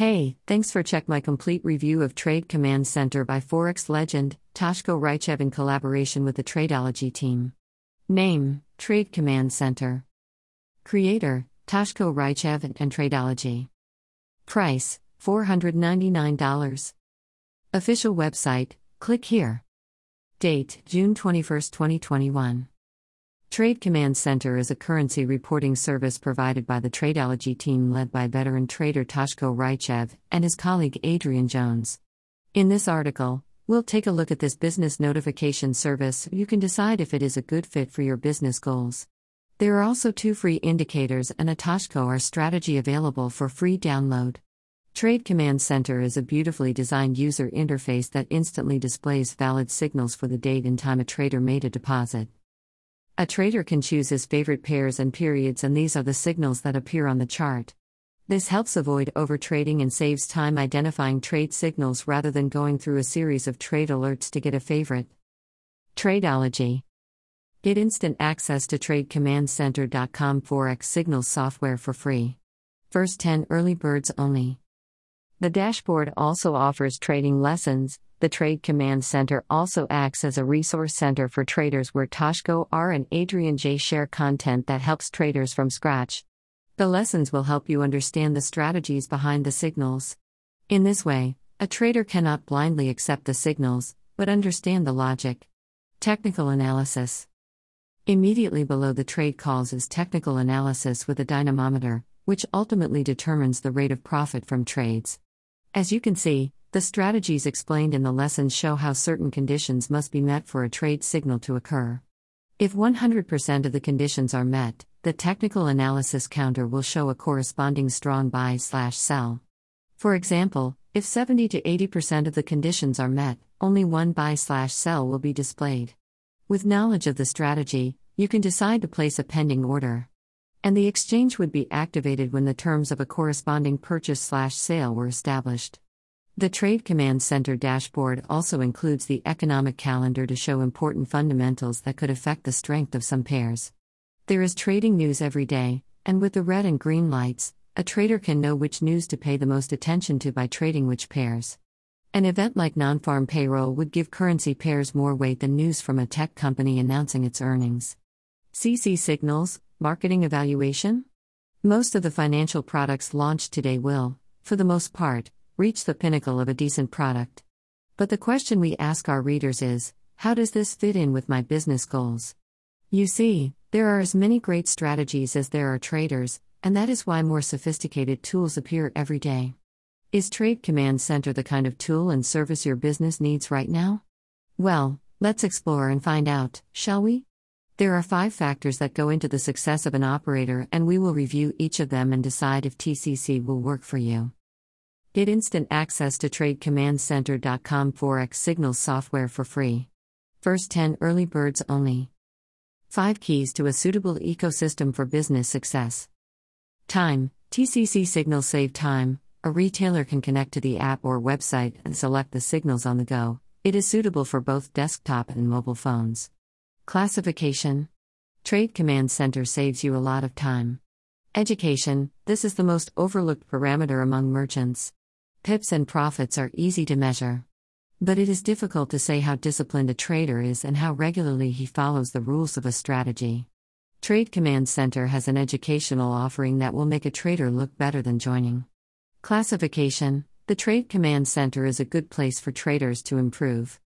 Hey, thanks for check my complete review of Trade Command Center by Forex legend Toshko Raichev in collaboration with the Tradeology team. Name: Trade Command Center. Creator: Toshko Raichev and Tradeology. Price: $499. Official website, click here. Date: June 21, 2021. Trade Command Center is a currency reporting service provided by the Tradeology team led by veteran trader Toshko Raichev and his colleague Adrian Jones. In this article, we'll take a look at this business notification service. You can decide if it is a good fit for your business goals. There are also two free indicators and a Toshko R strategy available for free download. Trade Command Center is a beautifully designed user interface that instantly displays valid signals for the date and time a trader made a deposit. A trader can choose his favorite pairs and periods, and these are the signals that appear on the chart. This helps avoid overtrading and saves time identifying trade signals rather than going through a series of trade alerts to get a favorite. Tradeology Get instant access to TradeCommandCenter.com Forex Signals software for free. First 10 early birds only. The dashboard also offers trading lessons, the Trade Command Center also acts as a resource center for traders where Toshko R and Adrian J share content that helps traders from scratch. The lessons will help you understand the strategies behind the signals. In this way, a trader cannot blindly accept the signals, but understand the logic. Technical analysis. Immediately below the trade calls is technical analysis with a dynamometer, which ultimately determines the rate of profit from trades. As you can see, the strategies explained in the lessons show how certain conditions must be met for a trade signal to occur. If 100% of the conditions are met, the technical analysis counter will show a corresponding strong buy slash sell. For example, if 70 to 80% of the conditions are met, only one buy slash sell will be displayed. With knowledge of the strategy, you can decide to place a pending order. And the exchange would be activated when the terms of a corresponding purchase slash sale were established. The Trade Command Center dashboard also includes the economic calendar to show important fundamentals that could affect the strength of some pairs. There is trading news every day, and with the red and green lights, a trader can know which news to pay the most attention to by trading which pairs. An event like non farm payroll would give currency pairs more weight than news from a tech company announcing its earnings. CC signals, marketing evaluation? Most of the financial products launched today will, for the most part, reach the pinnacle of a decent product. But the question we ask our readers is how does this fit in with my business goals? You see, there are as many great strategies as there are traders, and that is why more sophisticated tools appear every day. Is Trade Command Center the kind of tool and service your business needs right now? Well, let's explore and find out, shall we? There are five factors that go into the success of an operator, and we will review each of them and decide if TCC will work for you. Get instant access to TradeCommandCenter.com Forex Signals software for free. First 10 early birds only. 5 keys to a suitable ecosystem for business success. Time TCC signals save time. A retailer can connect to the app or website and select the signals on the go. It is suitable for both desktop and mobile phones. Classification Trade Command Center saves you a lot of time. Education This is the most overlooked parameter among merchants. Pips and profits are easy to measure. But it is difficult to say how disciplined a trader is and how regularly he follows the rules of a strategy. Trade Command Center has an educational offering that will make a trader look better than joining. Classification The Trade Command Center is a good place for traders to improve.